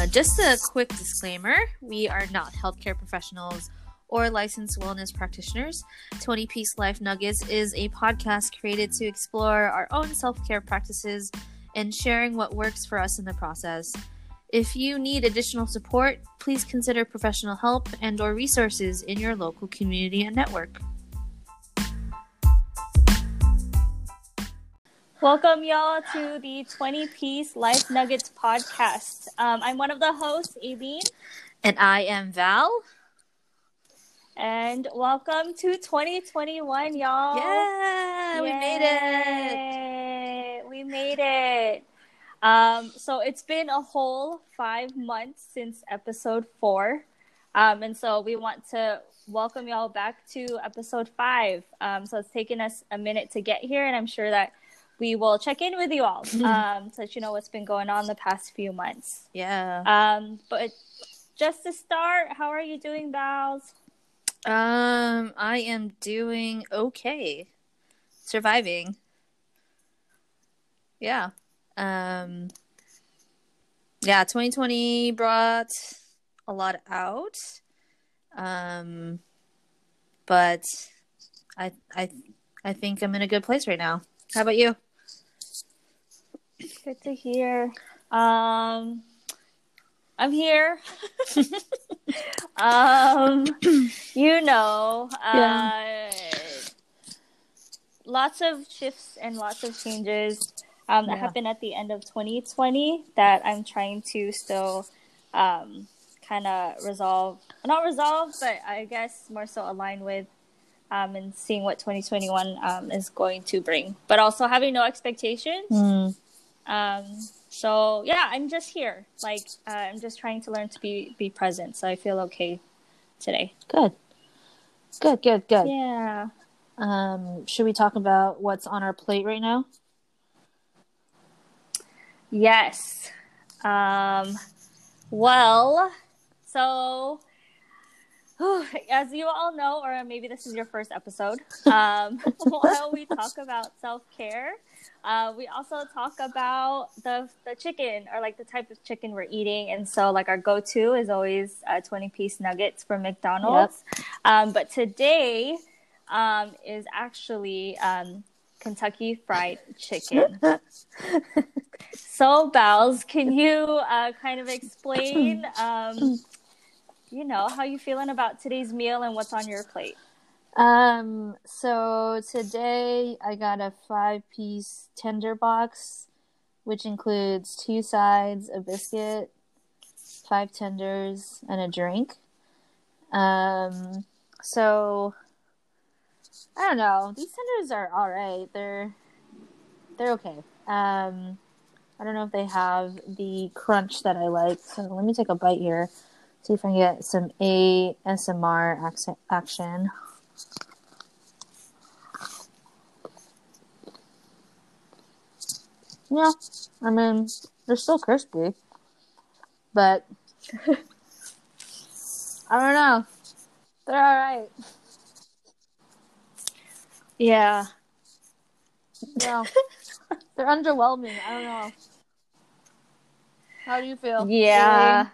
Uh, just a quick disclaimer we are not healthcare professionals or licensed wellness practitioners. 20 Piece Life Nuggets is a podcast created to explore our own self care practices and sharing what works for us in the process. If you need additional support, please consider professional help and or resources in your local community and network. Welcome, y'all, to the 20 Piece Life Nuggets podcast. Um, I'm one of the hosts, Aileen. And I am Val. And welcome to 2021, y'all. Yeah, Yay. we made it. We made it. Um, so it's been a whole five months since episode four. Um, and so we want to welcome y'all back to episode five. Um, so it's taken us a minute to get here, and I'm sure that we will check in with you all um, to let you know what's been going on the past few months. Yeah. Um, but just to start, how are you doing, Bals? Um, I am doing okay, surviving. Yeah. Um. Yeah, 2020 brought a lot out. Um, but I I I think I'm in a good place right now. How about you? Good to hear. Um, I'm here. um, you know, yeah. uh, lots of shifts and lots of changes um, that yeah. happened at the end of 2020 that I'm trying to still um, kind of resolve. Not resolve, but I guess more so align with um, and seeing what 2021 um, is going to bring, but also having no expectations. Mm. Um, so yeah, I'm just here. Like uh, I'm just trying to learn to be be present. So I feel okay today. Good, good, good, good. Yeah. Um, should we talk about what's on our plate right now? Yes. Um, well, so as you all know, or maybe this is your first episode, um, while we talk about self care, uh, we also talk about the the chicken or like the type of chicken we're eating, and so like our go to is always uh, twenty piece nuggets from McDonald's. Yep. Um, but today um, is actually um, Kentucky Fried Chicken. so, Bells, can you uh, kind of explain? Um, you know, how you feeling about today's meal and what's on your plate? Um, so today I got a five piece tender box, which includes two sides, a biscuit, five tenders, and a drink. Um, so I don't know. These tenders are all right. They're they're okay. Um, I don't know if they have the crunch that I like. So let me take a bite here. See if I can get some ASMR action. Yeah, I mean, they're still crispy, but I don't know. They're all right. Yeah. Yeah. they're underwhelming. I don't know. How do you feel? Yeah.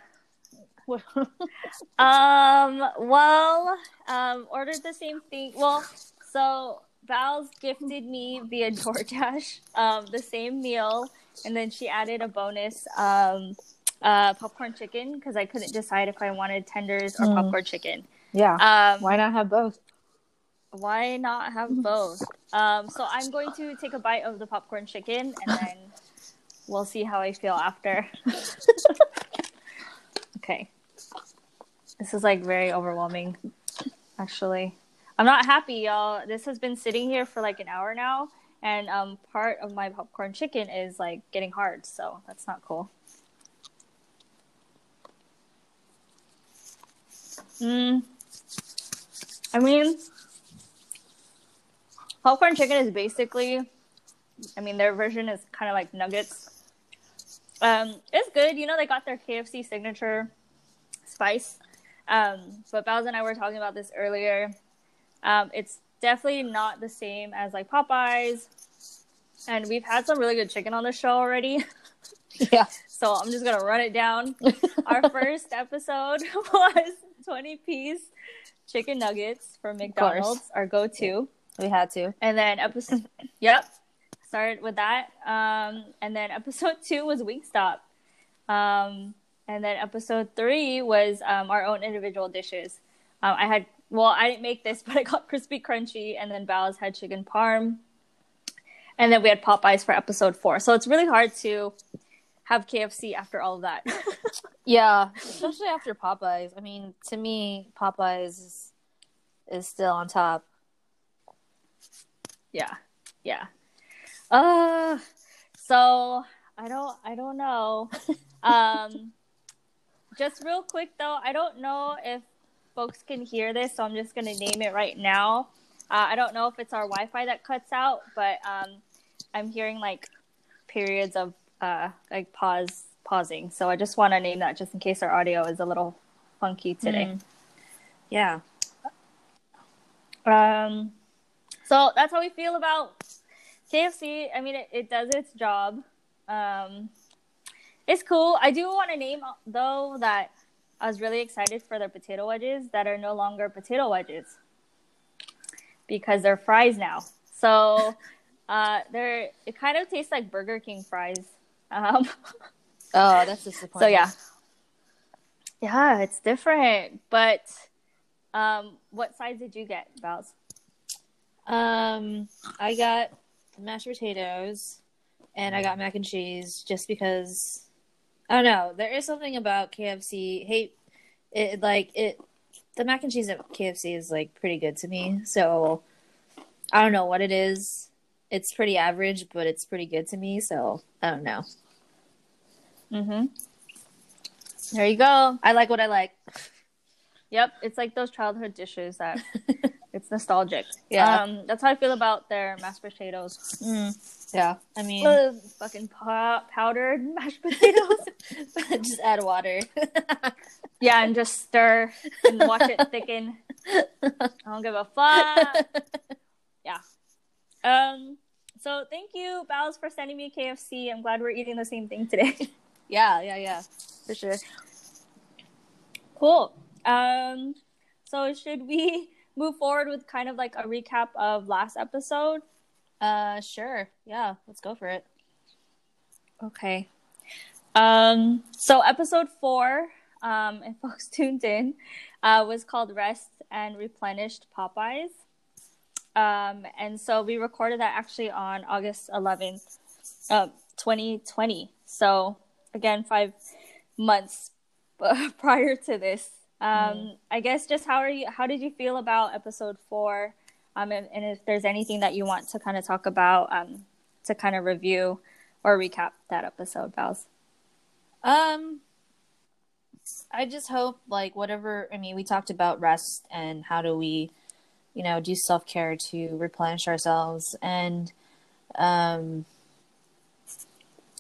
um. Well, um, ordered the same thing. Well, so Val's gifted me via DoorDash um, the same meal, and then she added a bonus um, uh, popcorn chicken because I couldn't decide if I wanted tenders or mm. popcorn chicken. Yeah. Um, why not have both? Why not have both? Um, so I'm going to take a bite of the popcorn chicken, and then we'll see how I feel after. okay. This is like very overwhelming, actually. I'm not happy, y'all. This has been sitting here for like an hour now, and um, part of my popcorn chicken is like getting hard, so that's not cool. Mm. I mean, popcorn chicken is basically, I mean, their version is kind of like nuggets. Um, it's good. You know, they got their KFC signature spice. Um, but Bowles and I were talking about this earlier. Um, it's definitely not the same as like Popeyes, and we've had some really good chicken on the show already. Yeah. So I'm just gonna run it down. Our first episode was 20 piece chicken nuggets from McDonald's, our go-to. We had to. And then episode, yep, started with that. Um, and then episode two was Wingstop. Um, and then episode three was um, our own individual dishes. Um, I had, well, I didn't make this, but I got crispy crunchy, and then Bal's had chicken parm. And then we had Popeyes for episode four. So it's really hard to have KFC after all of that. Yeah, especially after Popeyes. I mean, to me, Popeyes is, is still on top. yeah, yeah. Uh, so I don't, I don't know. um, just real quick though, I don't know if folks can hear this, so I'm just gonna name it right now. Uh, I don't know if it's our Wi-Fi that cuts out, but um, I'm hearing like periods of uh, like pause, pausing. So I just want to name that just in case our audio is a little funky today. Mm. Yeah. Um, so that's how we feel about KFC. I mean, it, it does its job. Um, it's cool. I do want to name though that I was really excited for their potato wedges that are no longer potato wedges because they're fries now. So uh, they're it kind of tastes like Burger King fries. Um, Oh, that's disappointing. so yeah, yeah, it's different. But um, what size did you get, Vals? Um, I got mashed potatoes, and I got mac and cheese just because. I don't know. There is something about KFC. Hey, it like it. The mac and cheese at KFC is like pretty good to me. So I don't know what it is. It's pretty average, but it's pretty good to me. So I don't know. Mm-hmm. There you go. I like what I like. Yep, it's like those childhood dishes that it's nostalgic. Yeah. um, that's how I feel about their mashed potatoes. Mm, yeah. I mean, Ugh, fucking pow- powdered mashed potatoes. just add water. yeah, and just stir and watch it thicken. I don't give a fuck. Yeah. Um. So thank you, Bowles, for sending me KFC. I'm glad we're eating the same thing today. yeah, yeah, yeah. For sure. Cool. Um, so should we move forward with kind of like a recap of last episode? Uh, sure. Yeah, let's go for it. Okay. Um, so episode four, um, and folks tuned in, uh, was called Rest and Replenished Popeyes. Um, and so we recorded that actually on August 11th, uh, 2020. So again, five months prior to this. Um, Mm. I guess just how are you? How did you feel about episode four? Um, and, and if there's anything that you want to kind of talk about, um, to kind of review or recap that episode, Vals. Um, I just hope like whatever. I mean, we talked about rest and how do we, you know, do self care to replenish ourselves, and um,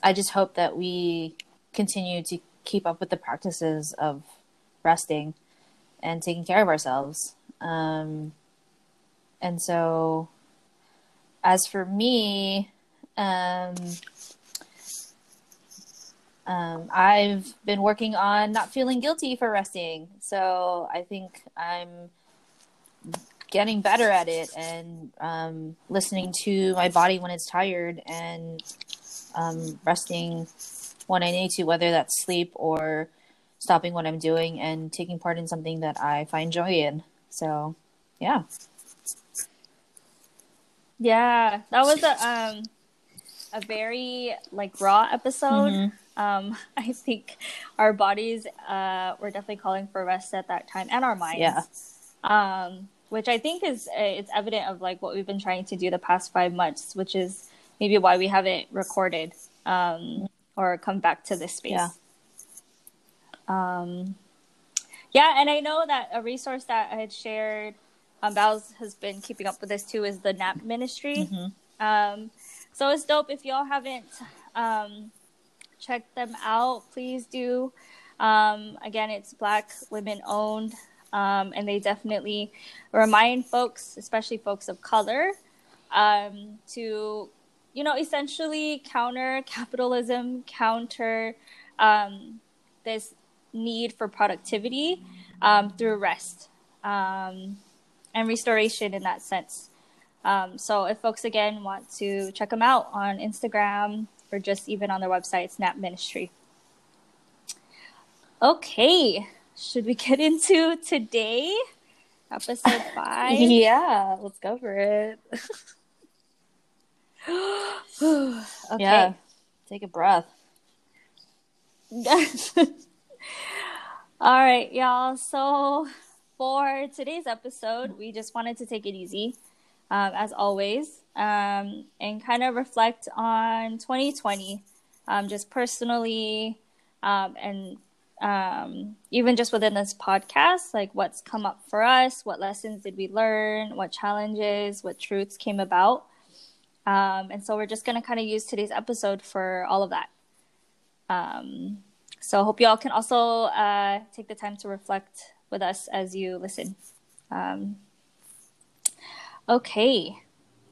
I just hope that we continue to keep up with the practices of resting and taking care of ourselves. Um, and so, as for me, um, um, I've been working on not feeling guilty for resting. So I think I'm getting better at it and um, listening to my body when it's tired and um, resting when I need to, whether that's sleep or stopping what I'm doing and taking part in something that I find joy in. So, yeah. Yeah, that was a um a very like raw episode. Mhm. Um, I think our bodies uh were definitely calling for rest at that time, and our minds. Yeah. Um, which I think is uh, it's evident of like what we've been trying to do the past five months, which is maybe why we haven't recorded um or come back to this space. Yeah. Um, yeah, and I know that a resource that I had shared, um, Bowles has been keeping up with this too, is the NAP Ministry. Mhm. Um, so it's dope. If y'all haven't um, checked them out, please do. Um, again, it's Black women owned, um, and they definitely remind folks, especially folks of color, um, to you know, essentially counter capitalism, counter um, this need for productivity um, through rest um, and restoration in that sense. Um, so if folks again want to check them out on Instagram or just even on their website, Snap Ministry. Okay, should we get into today? Episode five. yeah, let's go for it. okay. Yeah, take a breath. All right, y'all. So for today's episode, we just wanted to take it easy, um, as always, um, and kind of reflect on 2020, um, just personally, um, and um, even just within this podcast, like what's come up for us, what lessons did we learn, what challenges, what truths came about. And so we're just going to kind of use today's episode for all of that. Um, so I hope y'all can also uh, take the time to reflect with us as you listen. Um, okay.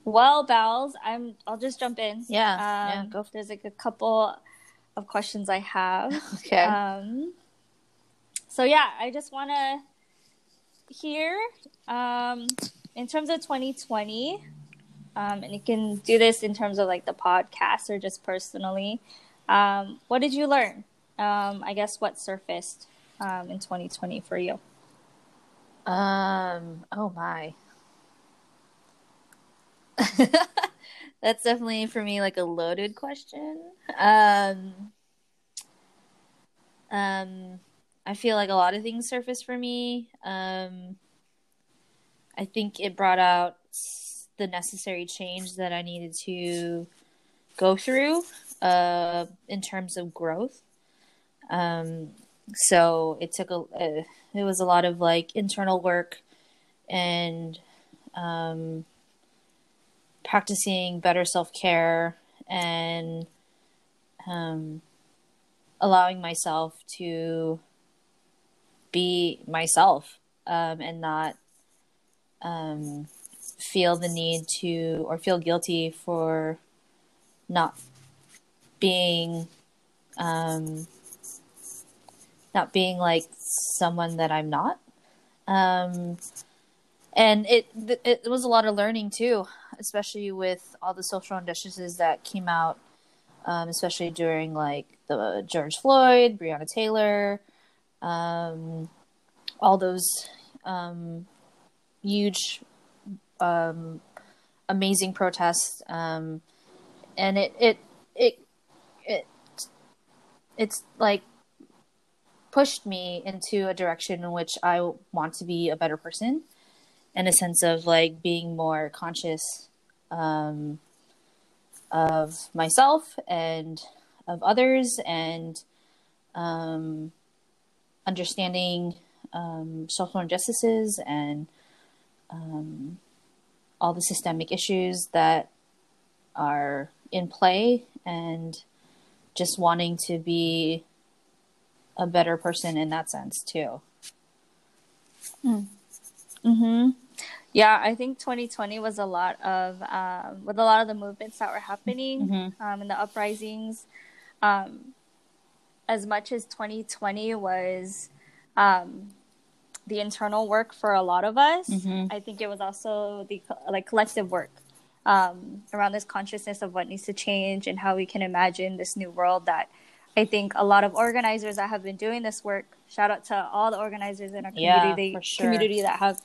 Well, Bowles, I'm. I'll just jump in. Yeah, Um, yeah, go There's like a couple of questions I have. Okay. Um, so yeah, I just want to hear um, in terms of 2020, um, and you can do this in terms of like the podcast or just personally. Um, what did you learn? Um, I guess what surfaced um, in 2020 for you? Um. Oh my. That's definitely for me like a loaded question. Um. Um. I feel like a lot of things surfaced for me. Um. I think it brought out the necessary change that I needed to go through. Uh, in terms of growth. Um. So it took a. Uh, it was a lot of like internal work and um, practicing better self care and um, allowing myself to be myself um, and not um, feel the need to or feel guilty for not being um, not being like someone that I'm not. Um, and it it was a lot of learning too, especially with all the social injustices that came out, um, especially during like the George Floyd, Breonna Taylor, um, all those um, huge, um, amazing protests, um, and it it it it it's like pushed me into a direction in which I want to be a better person in a sense of like being more conscious um, of myself and of others and um, understanding um, social injustices and um, all the systemic issues that are in play and just wanting to be a better person in that sense too. Mm-hmm. Yeah, I think 2020 was a lot of um, with a lot of the movements that were happening Mhm. um, and the uprisings. Um, as much as 2020 was um, the internal work for a lot of us, Mhm. I think it was also the like collective work um, around this consciousness of what needs to change and how we can imagine this new world that I think a lot of organizers that have been doing this work. Shout out to all the organizers in our Yeah, community, for sure. community that have,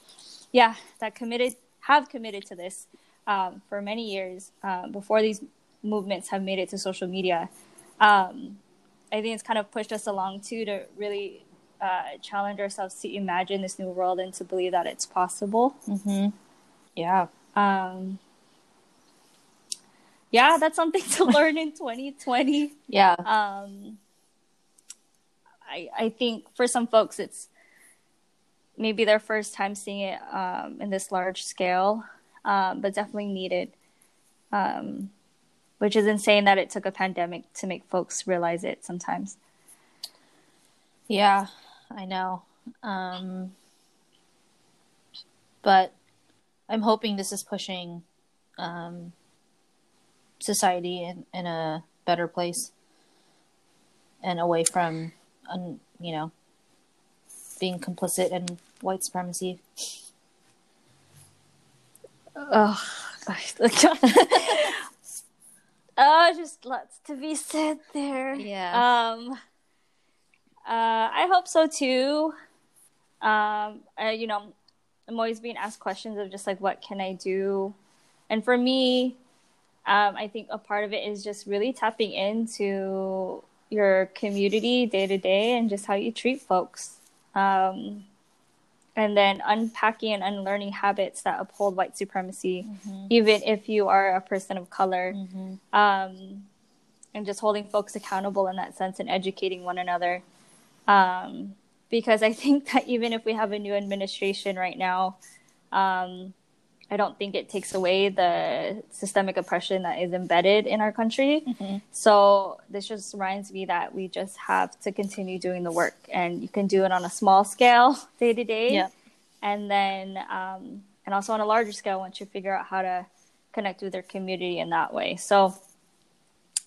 yeah, that committed have committed to this um, for many years um, before these movements have made it to social media. Um, I think it's kind of pushed us along too to really uh, challenge ourselves to imagine this new world and to believe that it's possible. Mm-hmm. Yeah. Um, yeah, that's something to learn in 2020 Yeah. um I I think for some folks it's maybe their first time seeing it um in this large scale um but definitely needed um which is insane that it took a pandemic to make folks realize it sometimes Yeah, I know. Um, but I'm hoping this is pushing um, society in, in a better place and away from, un, you know, being complicit in white supremacy. Oh, oh, just lots to be said there. Yeah. Um, uh, I hope so too. Um, uh, you know, I'm always being asked questions of just like, what can I do? And for me, um, I think a part of it is just really tapping into your community day to day and just how you treat folks. Um, and then unpacking and unlearning habits that uphold white supremacy, Mm-hmm. even if you are a person of color. Mm-hmm. Um, and just holding folks accountable in that sense and educating one another. Um, because I think that even if we have a new administration right now, um, I don't think it takes away the systemic oppression that is embedded in our country. Mm-hmm. So this just reminds me that we just have to continue doing the work, and you can do it on a small scale, day to day, and then um, and also on a larger scale once you figure out how to connect with your community in that way. So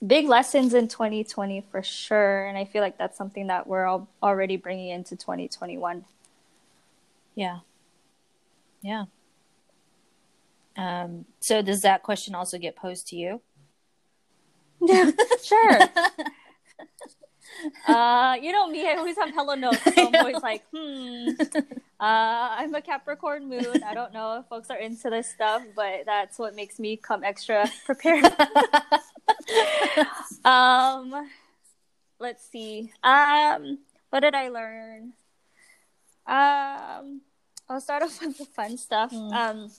big lessons in 2020 for sure, and I feel like that's something that we're all already bringing into 2021. Yeah. Yeah. Um, so does that question also get posed to you? Yeah, sure. uh, you know me, I always have hello notes, so I'm always like, hmm. Uh, I'm a Capricorn moon. I don't know if folks are into this stuff, but that's what makes me come extra prepared. um, let's see. Um, what did I learn? Um, I'll start off with the fun stuff. Hmm. Um,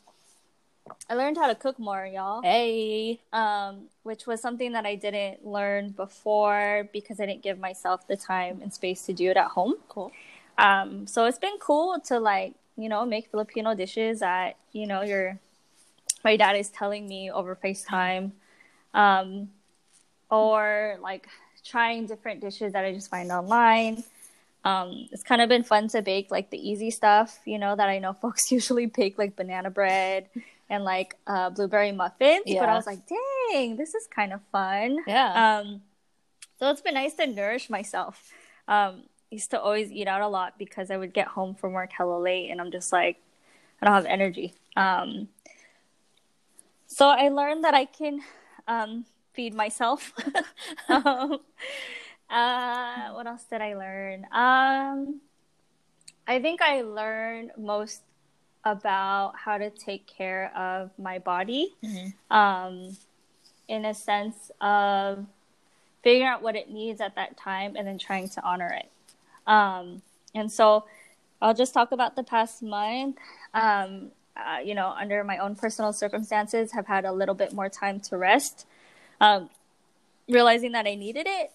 I learned how to cook more, y'all Hey. um, which was something that I didn't learn before because I didn't give myself the time and space to do it at home. Cool. Um, so it's been cool to like, you know, make Filipino dishes that, you know, your my dad is telling me over FaceTime. Um, or like trying different dishes that I just find online. Um, it's kind of been fun to bake like the easy stuff, you know, that I know folks usually bake like banana bread and like uh, blueberry muffins. But I was like, dang, this is kind of fun. Yeah. Um, so it's been nice to nourish myself. Um, used to always eat out a lot because I would get home from work hella late and I'm just like, I don't have energy. Um, so I learned that I can um, feed myself. um, uh, what else did I learn? Um, I think I learned most about how to take care of my body Mhm. um, in a sense of figuring out what it needs at that time and then trying to honor it. Um, and so I'll just talk about the past month. Um, uh, you know, under my own personal circumstances, have had a little bit more time to rest, um, realizing that I needed it,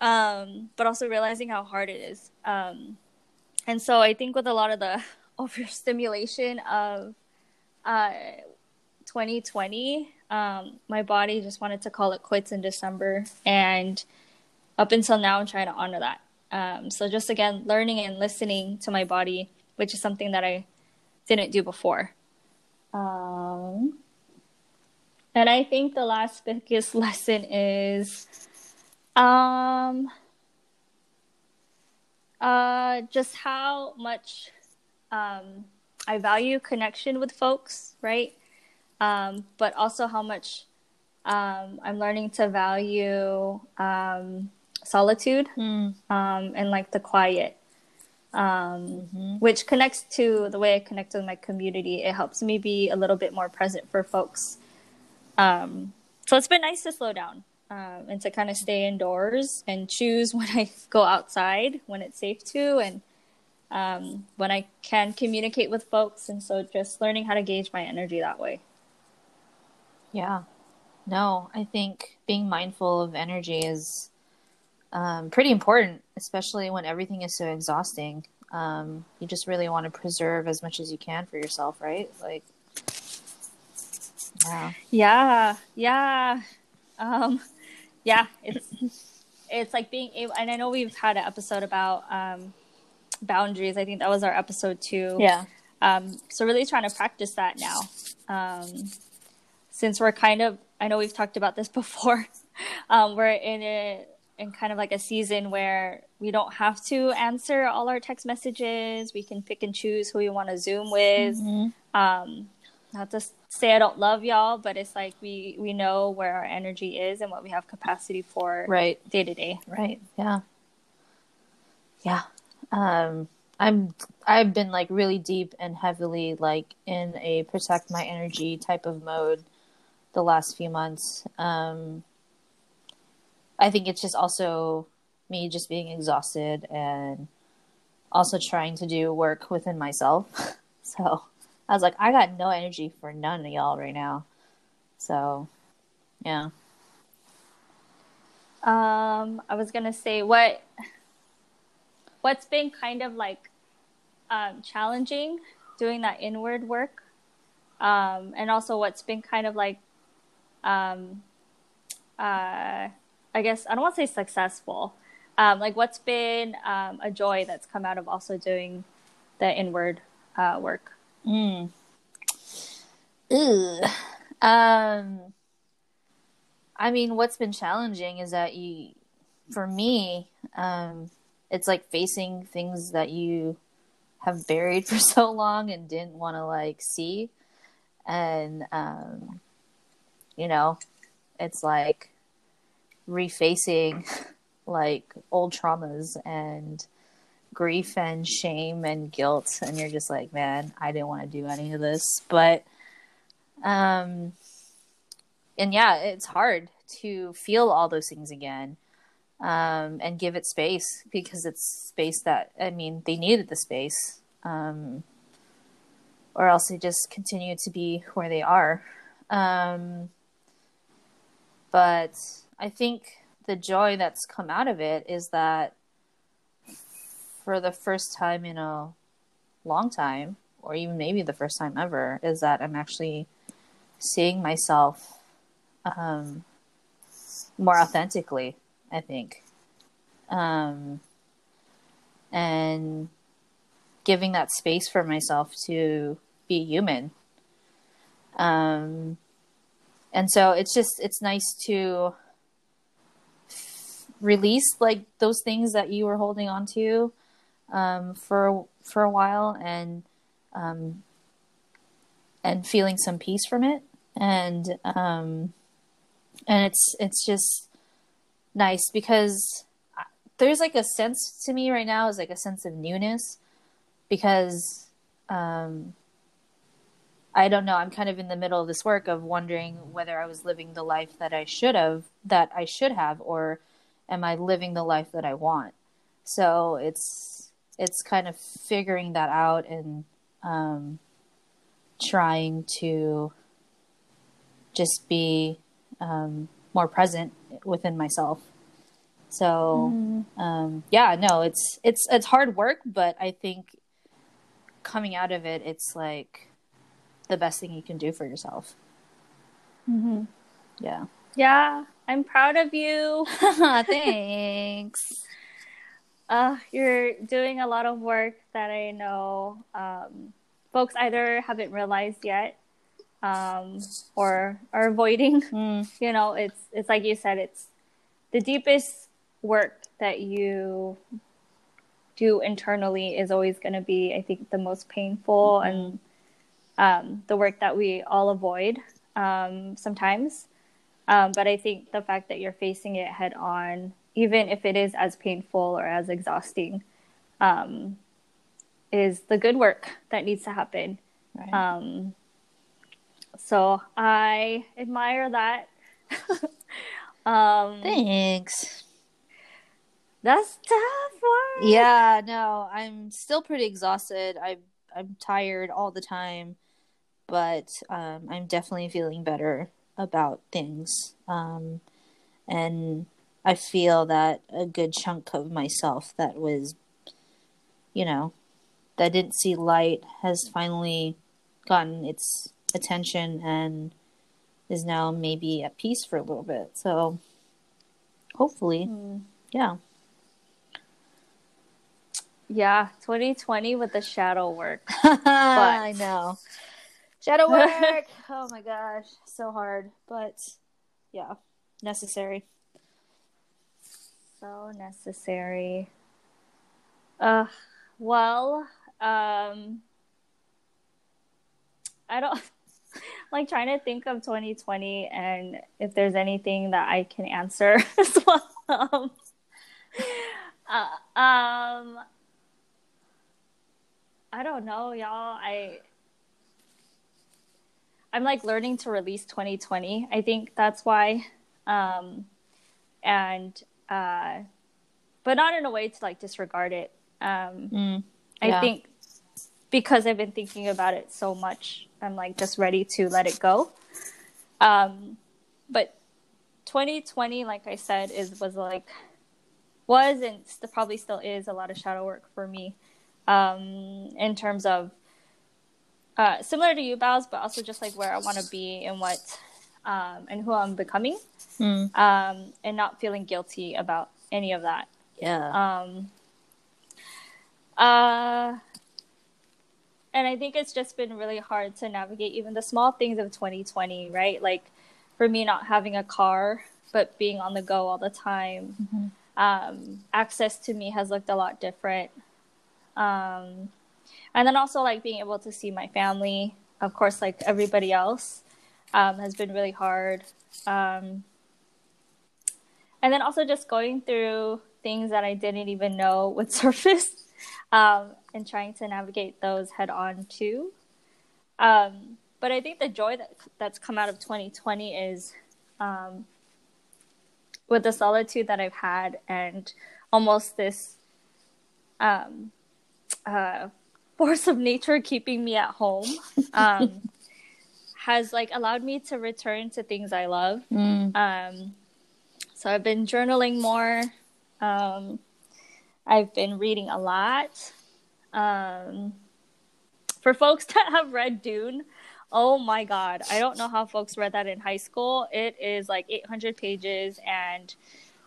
um, but also realizing how hard it is. Um, and so I think with a lot of the overstimulation of uh, 2020, um, my body just wanted to call it quits in December. And up until now, I'm trying to honor that. Um, so just again, learning and listening to my body, which is something that I didn't do before. Um, and I think the last biggest lesson is um, uh, just how much um, I value connection with folks, right? Um, but also how much um, I'm learning to value um, solitude Mm. um, and like the quiet, um, Mhm. which connects to the way I connect with my community. It helps me be a little bit more present for folks. Um, so it's been nice to slow down um, and to kind of stay indoors and choose when I go outside when it's safe to and um, when I can communicate with folks. And so just learning how to gauge my energy that way. Yeah. No, I think being mindful of energy is um, pretty important, especially when everything is so exhausting. Um, you just really want to preserve as much as you can for yourself, right? Like, yeah. Yeah, yeah, um, yeah. It's it's like being able, and I know we've had an episode about um, boundaries. I think that was our episode two. Yeah. Um, so really trying to practice that now. Um, since we're kind of, I know we've talked about this before, um, we're in a in kind of like a season where we don't have to answer all our text messages. We can pick and choose who we want to Zoom with. Mm-hmm. Um, not to say I don't love y'all, but it's like we we know where our energy is and what we have capacity for right day to day. Right. Yeah. Yeah. Um I'm I've been like really deep and heavily like in a protect my energy type of mode the last few months. Um I think it's just also me just being exhausted and also trying to do work within myself. so I was like, I got no energy for none of y'all right now. So, yeah. Um, I was gonna say what what's been kind of like um, challenging doing that inward work, um, and also what's been kind of like, um, uh, I guess I don't want to say successful, um, like what's been um, a joy that's come out of also doing the inward uh, work. Mm. Ugh. Um, I mean, what's been challenging is that you, for me, um, it's like facing things that you have buried for so long and didn't want to like see, and um, you know, it's like refacing like old traumas and grief and shame and guilt. And you're just like man i didn't want to do any of this. But um and yeah it's hard to feel all those things again um and give it space because it's space that i mean they needed the space um or else they just continue to be where they are. Um but i think the joy that's come out of it is that for the first time in a long time, or even maybe the first time ever, is that I'm actually seeing myself um, more authentically, I think. Um, and giving that space for myself to be human. Um, and so it's just, it's nice to release like those things that you were holding on to um, for for a while and um, and feeling some peace from it and um, and it's it's just nice because there's like a sense to me right now is like a sense of newness because um, I don't know I'm kind of in the middle of this work of wondering whether I was living the life that I should have that I should have or am I living the life that I want? So it's it's kind of figuring that out and um, trying to just be um, more present within myself. So mm. um, yeah, no, it's it's it's hard work, but I think coming out of it, it's like the best thing you can do for yourself. Mm-hmm. Yeah. Yeah, I'm proud of you. Thanks uh, you're doing a lot of work that I know um, folks either haven't realized yet um, or are avoiding. Mm. You know, it's it's like you said, it's the deepest work that you do internally is always going to be, I think, the most painful mm-hmm. and um, the work that we all avoid um, sometimes. Um, but I think the fact that you're facing it head on even if it is as painful or as exhausting, um, is the good work that needs to happen. Right. So I admire that. um, Thanks. That's tough work. Yeah, no, I'm still pretty exhausted. I'm I'm tired all the time, but um, I'm definitely feeling better about things. Um, and I feel that a good chunk of myself that was, you know, that didn't see light has finally gotten its attention and is now maybe at peace for a little bit. So hopefully, mm. yeah. Yeah, 2020 with the shadow work. but I know. Shadow work. oh my gosh, so hard, but yeah, necessary. So necessary. Uh, well, um, I don't like trying to think of 2020 and if there's anything that I can answer as well. Um, uh, um, I don't know, y'all. I I'm like learning to release 2020. I think that's why. Um, and uh, but not in a way to like disregard it. Um, mm, yeah. I think because I've been thinking about it so much, I'm like just ready to let it go. Um, but 2020, like I said, is was like was and st- probably still is a lot of shadow work for me um, in terms of uh, similar to you, Bows, but also just like where I want to be and what um, and who I'm becoming, mm. um, and not feeling guilty about any of that. Yeah. Um, uh, and I think it's just been really hard to navigate even the small things of 2020, right? Like for me, not having a car, but being on the go all the time. Mm-hmm. Um, access to me has looked a lot different. Um, and then also like being able to see my family of course like everybody else um, has been really hard um, and then also just going through things that i didn't even know would surface um, and trying to navigate those head on too um, but i think the joy that that's come out of 2020 is um, with the solitude that i've had and almost this um, uh, force of nature keeping me at home um, has like allowed me to return to things I love. Mm. Um, so I've been journaling more. Um, I've been reading a lot. Um, for folks that have read Dune, oh my god, I don't know how folks read that in high school. It is like 800 pages, and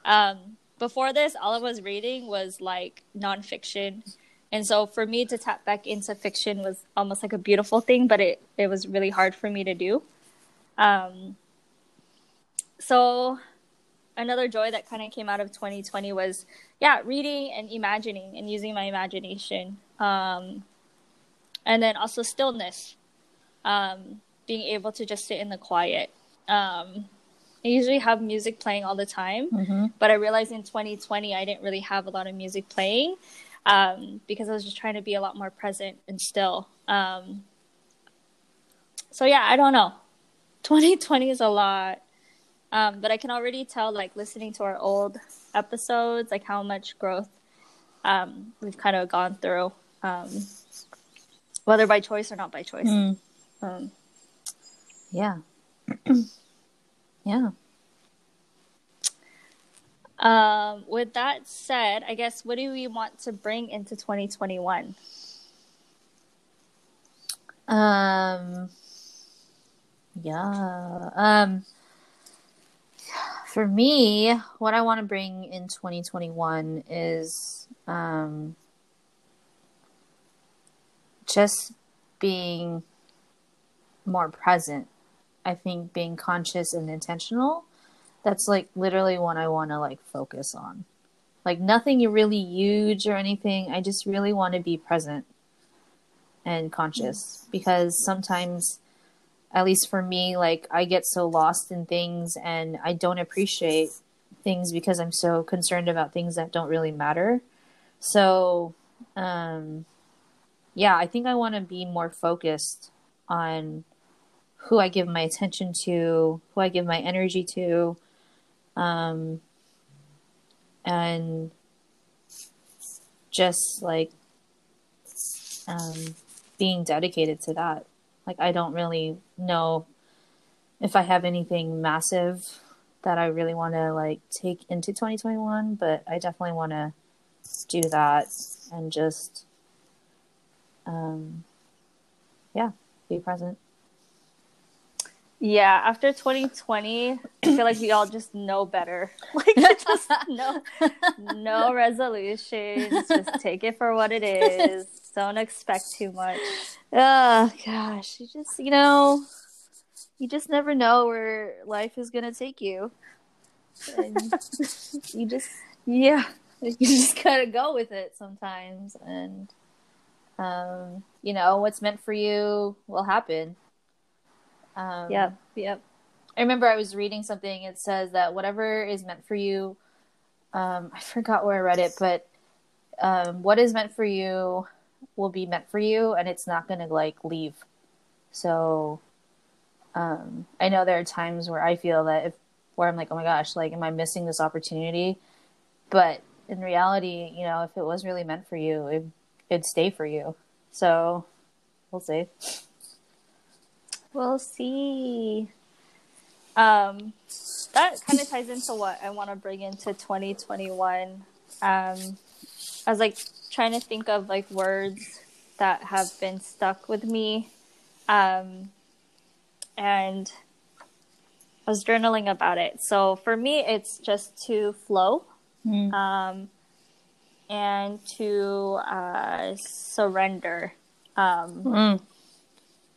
um, before this, all I was reading was like nonfiction and so for me to tap back into fiction was almost like a beautiful thing, but it, it was really hard for me to do. Um, so another joy that kind of came out of 2020 was, yeah, reading and imagining and using my imagination. Um, and then also stillness, um, being able to just sit in the quiet. Um, I usually have music playing all the time, mm-hmm. but I realized in 2020 I didn't really have a lot of music playing um, because I was just trying to be a lot more present and still. Um, so yeah, I don't know. 2020 is a lot, um, but I can already tell, like listening to our old episodes, like how much growth um, we've kind of gone through, um, whether by choice or not by choice. Mm. Um, yeah, yeah. Um, with that said, I guess what do we want to bring into 2021? Um, yeah. Um, for me, what I want to bring in 2021 is um, just being more present. I think being conscious and intentional that's like literally one I want to like focus on. Like nothing really huge or anything. I just really want to be present and conscious because sometimes at least for me like I get so lost in things and I don't appreciate things because I'm so concerned about things that don't really matter. So um yeah, I think I want to be more focused on who I give my attention to, who I give my energy to, um, and just like um, being dedicated to that. Like, I don't really know if I have anything massive that I really want to like take into 2021, but I definitely want to do that and just, um, yeah, be present. Yeah, after 2020, I feel like we all just know better. Like just no no resolutions. Just take it for what it is. Don't expect too much. Oh gosh, you just you know, you just never know where life is gonna take you. And you just Yeah. you just gotta go with it sometimes, and um, you know what's meant for you will happen. Um, Yep. Yep. I remember I was reading something. It says that whatever is meant for you, um, I forgot where I read it, but um, what is meant for you will be meant for you, and it's not going to like leave. So, um, I know there are times where I feel that if where I'm like, oh my gosh, like, am I missing this opportunity? But in reality, you know, if it was really meant for you, it, it'd stay for you. So, we'll see. We'll see. Um, that kind of ties into what I want to bring into 2021. Um, I was like trying to think of like words that have been stuck with me. Um, and I was journaling about it. So for me, it's just to flow um, and to uh, surrender. Um, Mm.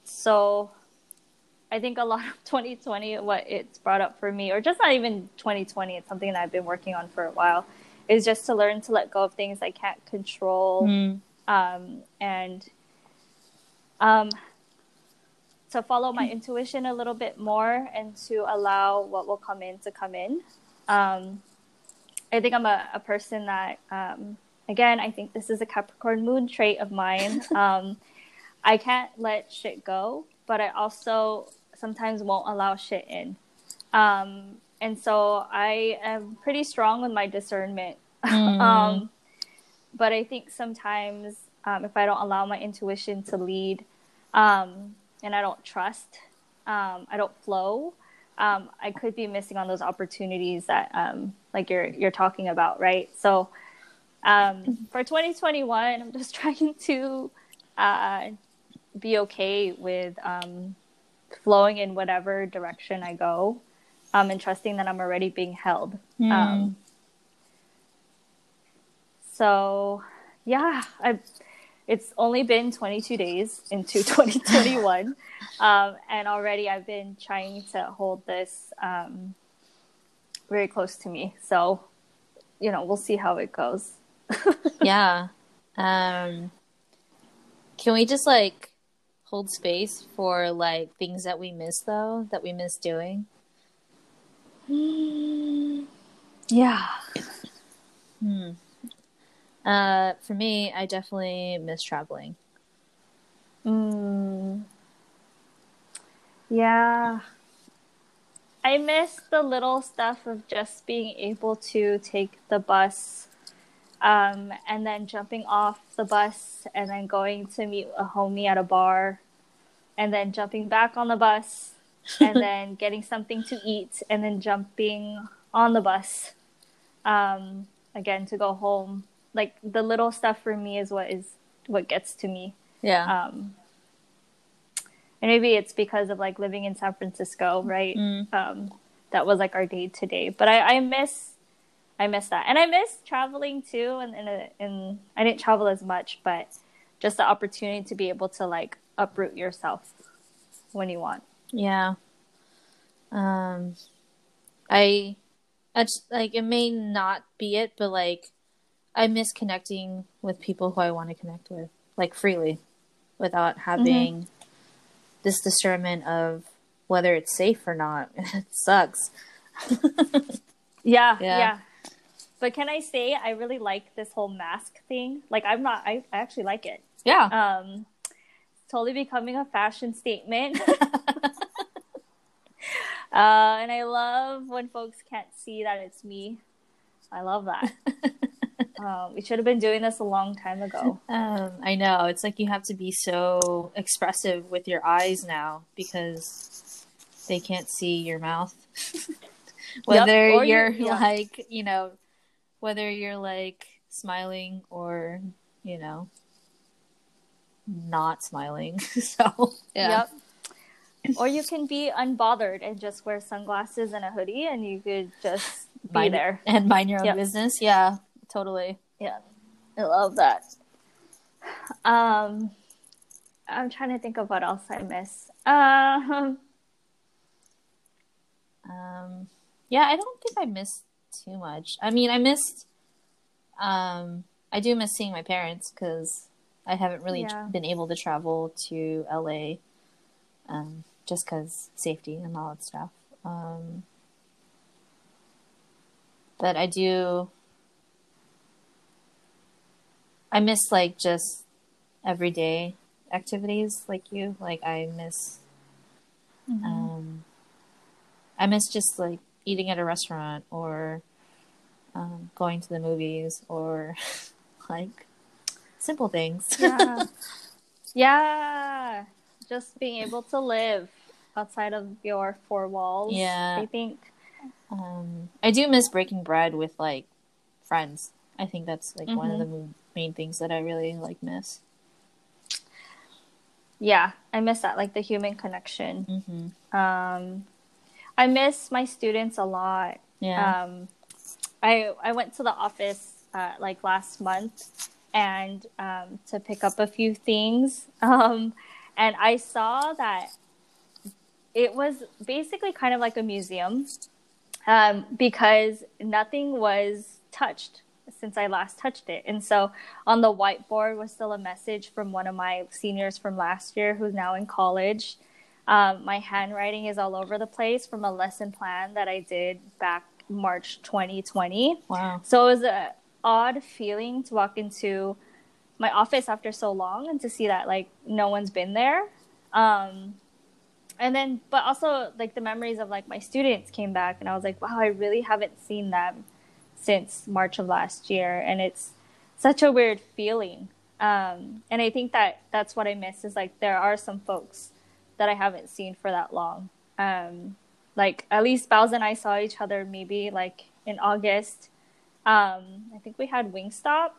so I think a lot of 2020, what it's brought up for me, or just not even 2020, it's something that I've been working on for a while, is just to learn to let go of things I can't control Mm. um, and um, to follow my intuition a little bit more and to allow what will come in to come in. Um, I think I'm a, a person that, um, again, I think this is a Capricorn moon trait of mine. Um, I can't let shit go, but I also sometimes won't allow shit in. Um, and so I am pretty strong with my discernment. Mm. um, but I think sometimes um, if I don't allow my intuition to lead um, and I don't trust, um, I don't flow, um, I could be missing on those opportunities that um, like you're you're talking about, right? So um, for 2021, I'm just trying to uh, be okay with um, flowing in whatever direction I go, um, and trusting that I'm already being held. Mm. Um, so, yeah, I. It's only been 22 days into 2021, um, and already I've been trying to hold this um, very close to me. So, you know, we'll see how it goes. yeah. Um, can we just like hold space for like things that we miss though, that we miss doing? Yeah. Hmm. Uh, for me, I definitely miss traveling. Mm. Yeah. I miss the little stuff of just being able to take the bus um, and then jumping off the bus and then going to meet a homie at a bar and then jumping back on the bus and then getting something to eat and then jumping on the bus um, again to go home. Like the little stuff for me is what is what gets to me. Yeah. Um, and maybe it's because of like living in San Francisco, right? Mm. Um, that was like our day to day. But I, I miss, I miss that, and I miss traveling too. And and and I didn't travel as much, but just the opportunity to be able to like uproot yourself when you want. Yeah. Um, I, I just, like it may not be it, but like I miss connecting with people who I want to connect with, like freely, without having this discernment of whether it's safe or not. it sucks. Yeah, Yeah. yeah. But can I say I really like this whole mask thing? Like I'm not. I, I actually like it. Yeah. Um, totally becoming a fashion statement. Uh, and I love when folks can't see that it's me. I love that. um, we should have been doing this a long time ago. Um, I know. It's like you have to be so expressive with your eyes now because they can't see your mouth. whether or you- you're yeah. like, you know, whether you're like smiling or, you know, not smiling. so, yeah. Yep. or you can be unbothered and just wear sunglasses and a hoodie, and you could just be Mind- there. and mind your own Yep. business. Yeah, totally. Yeah, I love that. Um, I'm trying to think of what else I miss. Um, Um, yeah, I don't think I missed too much. I mean, I missed. Um, I do miss seeing my parents because I haven't really Yeah. been able to travel to LA, um, just because safety and all that stuff. Um, but I do. I miss like just everyday activities like you. Like I miss um, I miss just like eating at a restaurant or um, going to the movies or like simple things. yeah, yeah, just being able to live outside of your four walls. Yeah. I think. um, I do miss breaking bread with like friends. I think that's like one of Mhm. the main things that I really like miss. Yeah, I miss that, like the human connection. Mm-hmm. Um, I miss my students a lot. Yeah. Um, I I went to the office uh, like last month and um, to pick up a few things, um, and I saw that it was basically kind of like a museum um, because nothing was touched since I last touched it. And so on the whiteboard was still a message from one of my seniors from last year who's now in college. Um, my handwriting is all over the place from a lesson plan that I did back March 2020. wow. So it was a odd feeling to walk into my office after so long and to see that like no one's been there. Um, and then, but also like the memories of like my students came back, and I was like, wow, I really haven't seen them since March of last year, and it's such a weird feeling. Um, and I think that that's what I miss is like there are some folks that I haven't seen for that long. Um, like at least Bowles and I saw each other maybe like in August. Um, I think we had Wingstop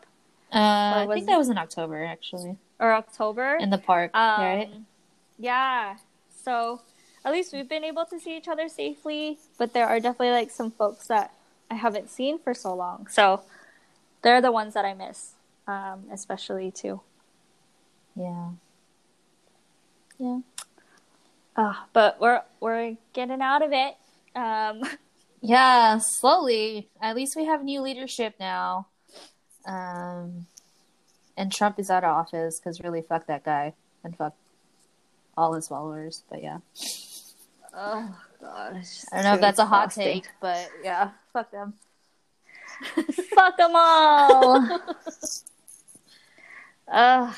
Uh, I think that was in October actually or October. in the park, Um, right? Yeah. So at least we've been able to see each other safely, but there are definitely like some folks that I haven't seen for so long. So they're the ones that I miss, um, especially too. Yeah. Yeah. Uh, but we're we're getting out of it. Um, Yeah, slowly. At least we have new leadership now. Um, and Trump is out of office because really, fuck that guy and fuck all his followers. But yeah, oh god, I don't know if that's a hot take, but yeah, fuck them. Fuck them all. Ugh.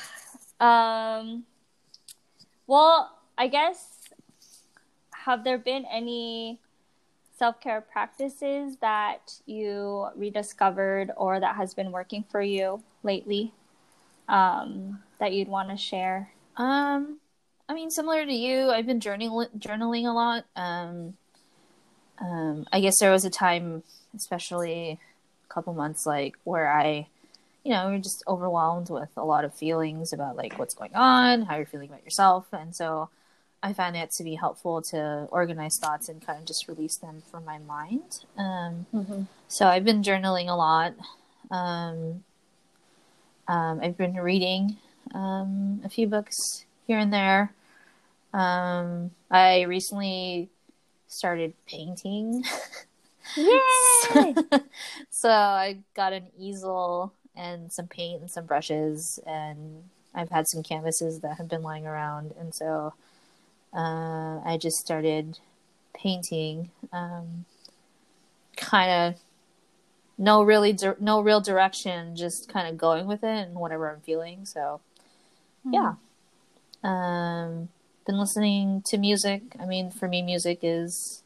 um. Well, I guess have there been any self care practices that you rediscovered or that has been working for you lately um, that you'd want to share? Um, I mean, similar to you, I've been journaling journaling a lot. Um, um, I guess there was a time, especially a couple months, like where I, you know, you're just overwhelmed with a lot of feelings about like what's going on, how you're feeling about yourself, and so I found it to be helpful to organize thoughts and kind of just release them from my mind. Um, Mm-hmm. so I've been journaling a lot. Um, um, I've been reading um, a few books here and there. Um, I recently started painting. Yay! so I got an easel and some paint and some brushes, and I've had some canvases that have been lying around, and so uh, I just started painting. Um, kind of no really dir- no real direction, just kind of going with it and whatever I'm feeling. So yeah. Um, been listening to music. I mean, for me, music is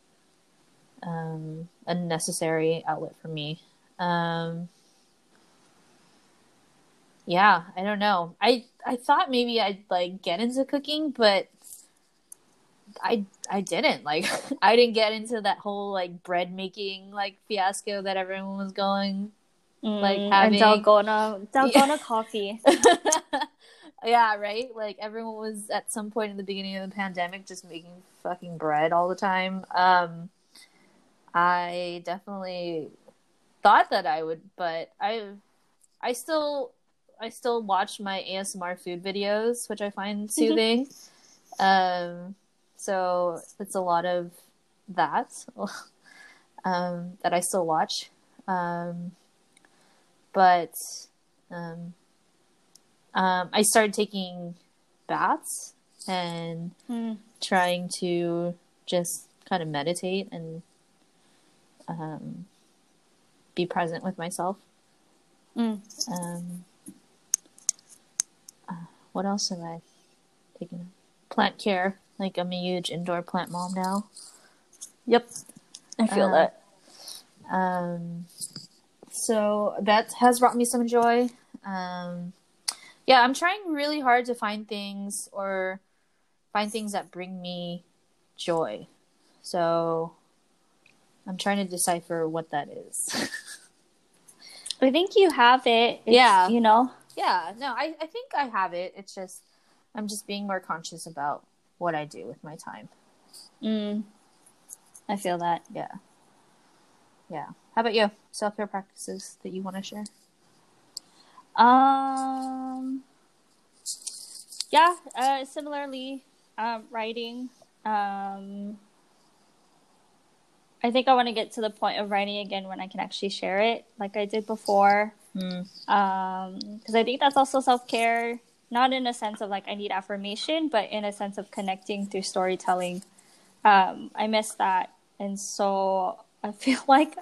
um, a necessary outlet for me. Um, yeah, I don't know. I I thought maybe I'd like get into cooking, but I I didn't. Like I didn't get into that whole like bread making like fiasco that everyone was going. Like Mm, having- and dalgona dalgona coffee. yeah, right. Like everyone was at some point in the beginning of the pandemic just making fucking bread all the time. Um, I definitely thought that I would, but I, I still, I still watch my ASMR food videos, which I find soothing. um, so it's a lot of that, um, that I still watch. Um, but, um, um, I started taking baths and Mm. trying to just kind of meditate and um, be present with myself. Mm. Um, uh, what else have I taken? Plant care. Like I'm a huge indoor plant mom now. Yep. I feel Uh, that. Um, so that has brought me some joy. Um, yeah, I'm trying really hard to find things or find things that bring me joy. So I'm trying to decipher what that is. I think you have it. It's, Yeah. You know? yeah, no, I, I think I have it. It's just I'm just being more conscious about what I do with my time. Mm. I feel that. Yeah. Yeah. How about you? Self care practices that you want to share? Um, yeah, uh, similarly, um, writing. Um, I think I want to get to the point of writing again when I can actually share it, like I did before. Mm. Um, because I think that's also self care, not in a sense of like I need affirmation, but in a sense of connecting through storytelling. Um, I miss that, and so I feel like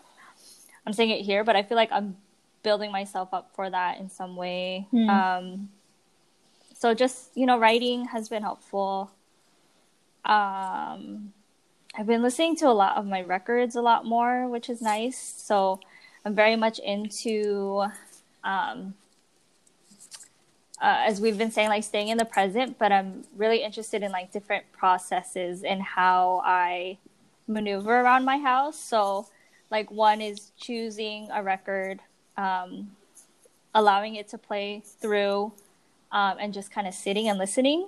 I'm saying it here, but I feel like I'm building myself up for that in some way. Hmm. Um, so just you know, writing has been helpful. Um, I've been listening to a lot of my records a lot more, which is nice. So I'm very much into, um, uh, as we've been saying, like staying in the present, but I'm really interested in like different processes and how I maneuver around my house. So, like, one is choosing a record, um, allowing it to play through, um, and just kind of sitting and listening.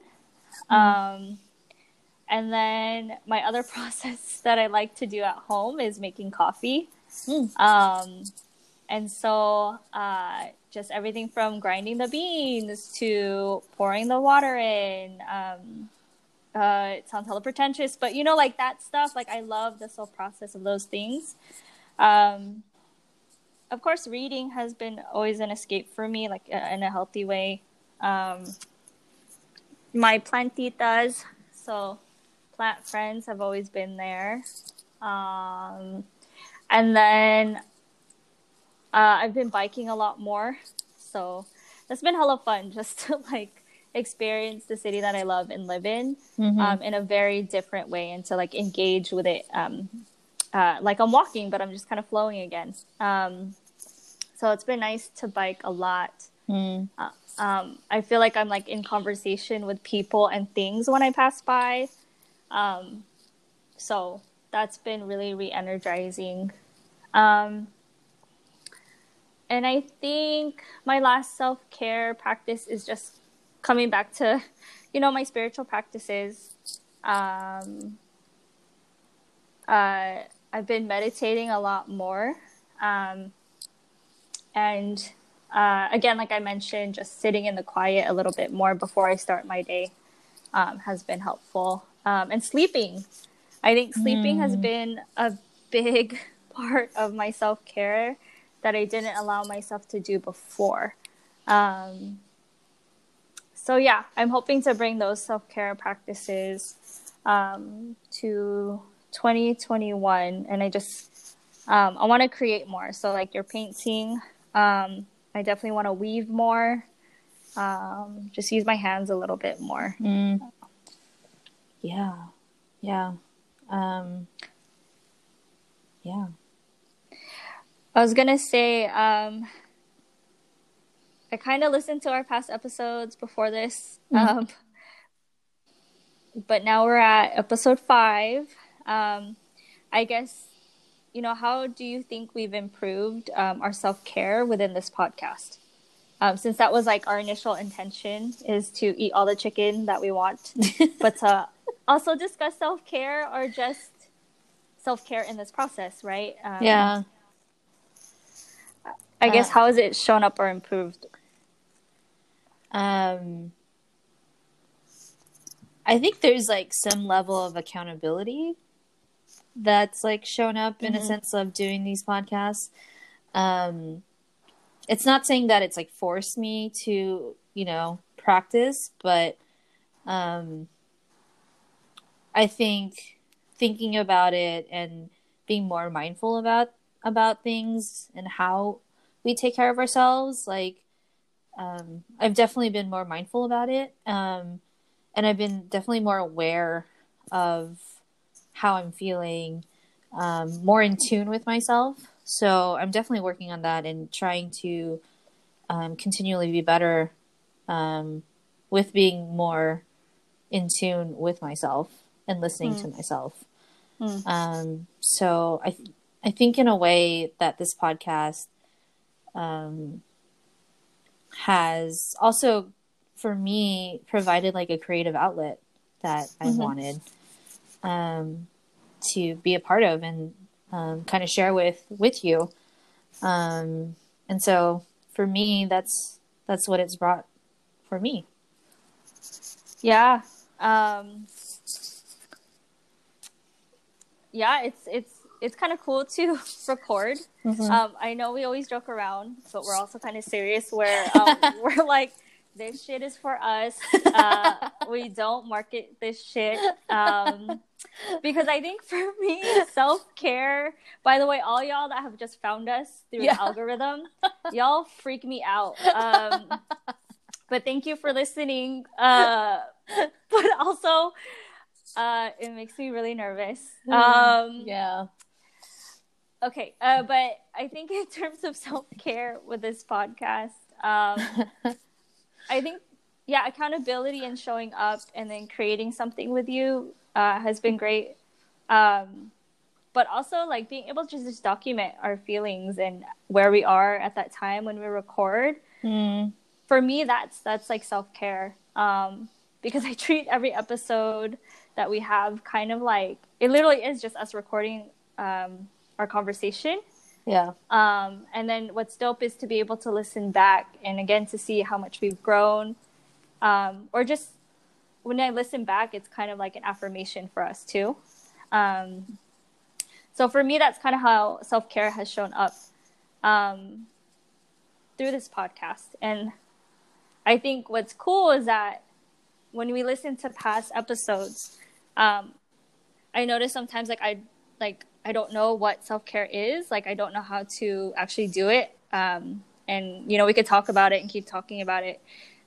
Um, and then my other process that I like to do at home is making coffee. Mm. Um, and so uh, just everything from grinding the beans to pouring the water in. Um, uh, it sounds hella pretentious, but you know, like that stuff. Like I love the whole process of those things. Um, of course, reading has been always an escape for me, like uh, in a healthy way. Um, my plantitas, so plant friends have always been there. Um, and then uh, I've been biking a lot more. So that's been hella fun just to like experience the city that I love and live in Mhm. um, in a very different way and to like engage with it. Um, uh, like I'm walking, but I'm just kind of flowing again. Um, so it's been nice to bike a lot. Mm. Uh, um, I feel like I'm like in conversation with people and things when I pass by. Um, so that's been really re-energizing. Um, and I think my last self-care practice is just coming back to, you know, my spiritual practices. Um, uh, I've been meditating a lot more. Um, and uh, again, like I mentioned, just sitting in the quiet a little bit more before I start my day um, has been helpful. Um, and sleeping. I think sleeping has been a big part of my self care that I didn't allow myself to do before. Um, so, yeah, I'm hoping to bring those self care practices um, to 2021. And I just, um, I want to create more. So, like your painting, um, I definitely want to weave more. Um, just use my hands a little bit more. Mm. Yeah. Yeah. Um, yeah. I was gonna say, um, I kind of listened to our past episodes before this, um, but now we're at episode five. Um, I guess, you know, how do you think we've improved um, our self care within this podcast? um, since that was like our initial intention is to eat all the chicken that we want, but to also discuss self care or just self care in this process, right? Um, yeah. I guess Uh, how has it shown up or improved? Um, I think there's like some level of accountability that's like shown up in a Mhm. sense of doing these podcasts. Um, it's not saying that it's like forced me to, you know, practice, but um, I think thinking about it and being more mindful about about things and how we take care of ourselves, like um, I've definitely been more mindful about it. Um, and I've been definitely more aware of how I'm feeling, um, more in tune with myself. So I'm definitely working on that and trying to um, continually be better um, with being more in tune with myself and listening to myself. Mm. Um, so I, th- I think in a way that this podcast um, has also for me provided like a creative outlet that I Mhm. wanted um, to be a part of and um, kind of share with with you. Um, and so for me, that's that's what it's brought for me. Yeah. Um, yeah, it's it's it's kind of cool to record. Um, I know we always joke around, but we're also kind of serious. Where um, we're like, this shit is for us. Uh, we don't market this shit um, because I think for me, self care. By the way, all y'all that have just found us through Yeah. the algorithm, y'all freak me out. Um, but thank you for listening. Uh, but also, uh, it makes me really nervous. Um, yeah. Okay, uh, but I think in terms of self care with this podcast, um, I think yeah, accountability and showing up and then creating something with you uh, has been great. Um, but also like being able to just document our feelings and where we are at that time when we record. Mm. For me, that's that's like self care um, because I treat every episode that we have kind of like it literally is just us recording um, our conversation. Yeah. Um, and then what's dope is to be able to listen back and again to see how much we've grown. Um, or just when I listen back, it's kind of like an affirmation for us too. Um, so for me, that's kind of how self care has shown up um, through this podcast. And I think what's cool is that when we listen to past episodes, um, I notice sometimes like I like I don't know what self care is. Like I don't know how to actually do it. Um, and you know we could talk about it and keep talking about it.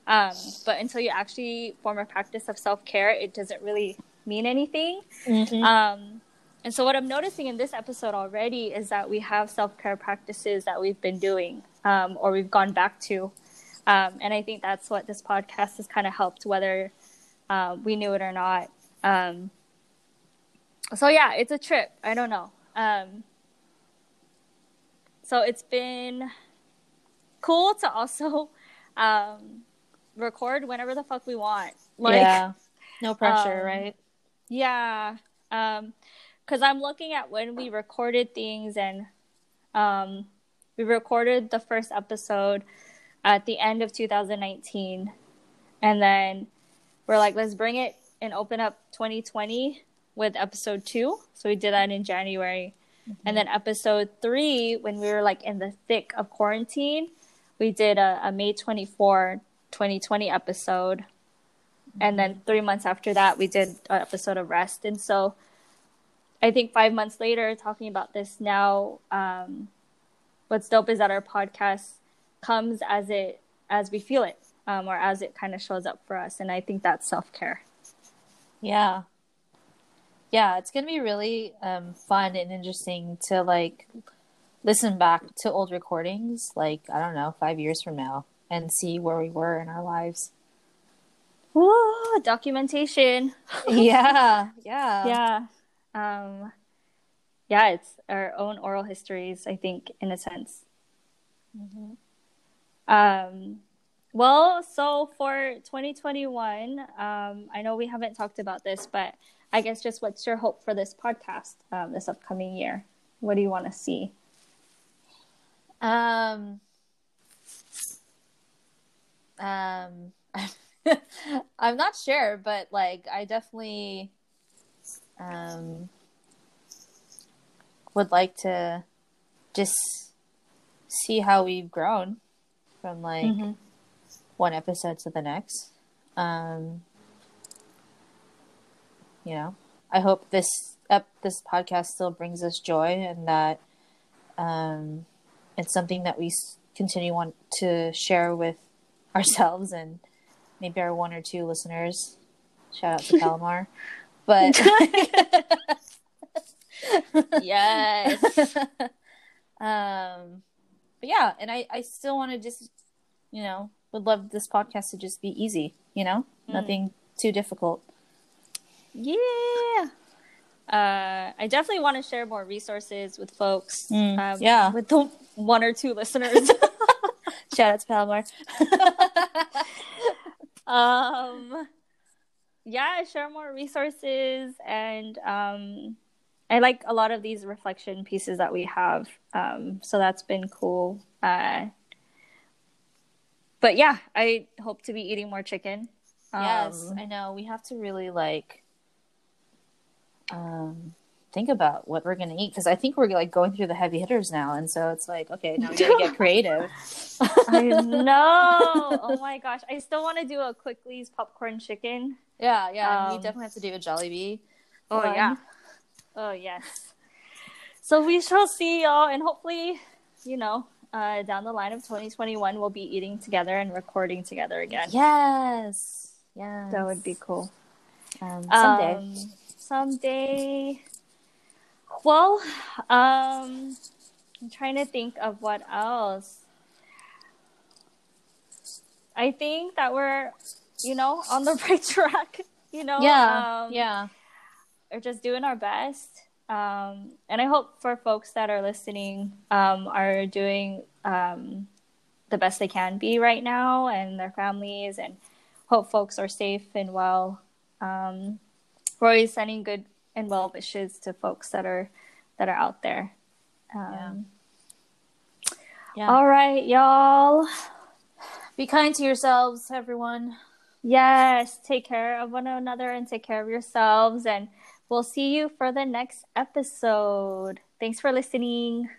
Um, but until you actually form a practice of self care, it doesn't really mean anything. Mhm. Um, and so what I'm noticing in this episode already is that we have self care practices that we've been doing um, or we've gone back to. Um, and I think that's what this podcast has kind of helped, whether uh, we knew it or not. Um, so yeah, it's a trip. I don't know. Um, so it's been cool to also um, record whenever the fuck we want. Like, yeah. No pressure, um, right? yeah. Um, cause I'm looking at when we recorded things and, um, we recorded the first episode at the end of 2019. And then we're like, let's bring it and open up 2020 with episode two. So we did that in January. And then episode three, when we were like in the thick of quarantine, we did a, a May 24, 2020 episode. And then three months after that, we did an episode of Rest. And so I think five months later, talking about this now, um, what's dope is that our podcast comes as it as we feel it, um, or as it kind of shows up for us. And I think that's self care. Yeah. Yeah, it's gonna be really um, fun and interesting to like listen back to old recordings, like I don't know, five years from now, and see where we were in our lives. Woo, documentation. yeah, yeah, yeah. Um, yeah, it's our own oral histories, I think, in a sense. Um, well, so for 2021, um, I know we haven't talked about this, but I guess just what's your hope for this podcast um, this upcoming year? What do you want to see? Um, um, I'm not sure, but like I definitely um would like to just see how we've grown from like Mhm. one episode to the next. Um, you know, I hope this ep- this podcast still brings us joy and that um, it's something that we continue want to share with ourselves and maybe our one or two listeners. Shout out to Palomar, but Yes. um, but yeah, and I I still want to just you know would love this podcast to just be easy. You know, Mm. nothing too difficult. Yeah. Uh, I definitely want to share more resources with folks. Mm, um, yeah. With the one or two listeners. Shout out to Palomar. um, yeah, share more resources. And um, I like a lot of these reflection pieces that we have. Um, so that's been cool. Uh, but yeah, I hope to be eating more chicken. yes, Um, I know. We have to really like um think about what we're gonna eat because I think we're like going through the heavy hitters now, and so it's like okay, now we gotta get creative. I know. Oh my gosh. I still want to do a Quickly's popcorn chicken. yeah, yeah. and we Um, definitely have to do a Jelly Jollibee. Oh one. yeah. Oh yes. So we shall see y'all and hopefully, you know, uh, down the line of 2021 we'll be eating together and recording together again. Yes, yes. That would be cool. um, someday. Um, someday. Well, um, I'm trying to think of what else. I think that we're, you know, on the right track. You know, yeah, um, yeah. are just doing our best. Um, and I hope for folks that are listening um, are doing um, the best they can be right now and their families, and hope folks are safe and well. Um, we're always sending good and well wishes to folks that are that are out there. Um, Yeah. All right, y'all. Be kind to yourselves, everyone. Yes, take care of one another and take care of yourselves. And we'll see you for the next episode. Thanks for listening.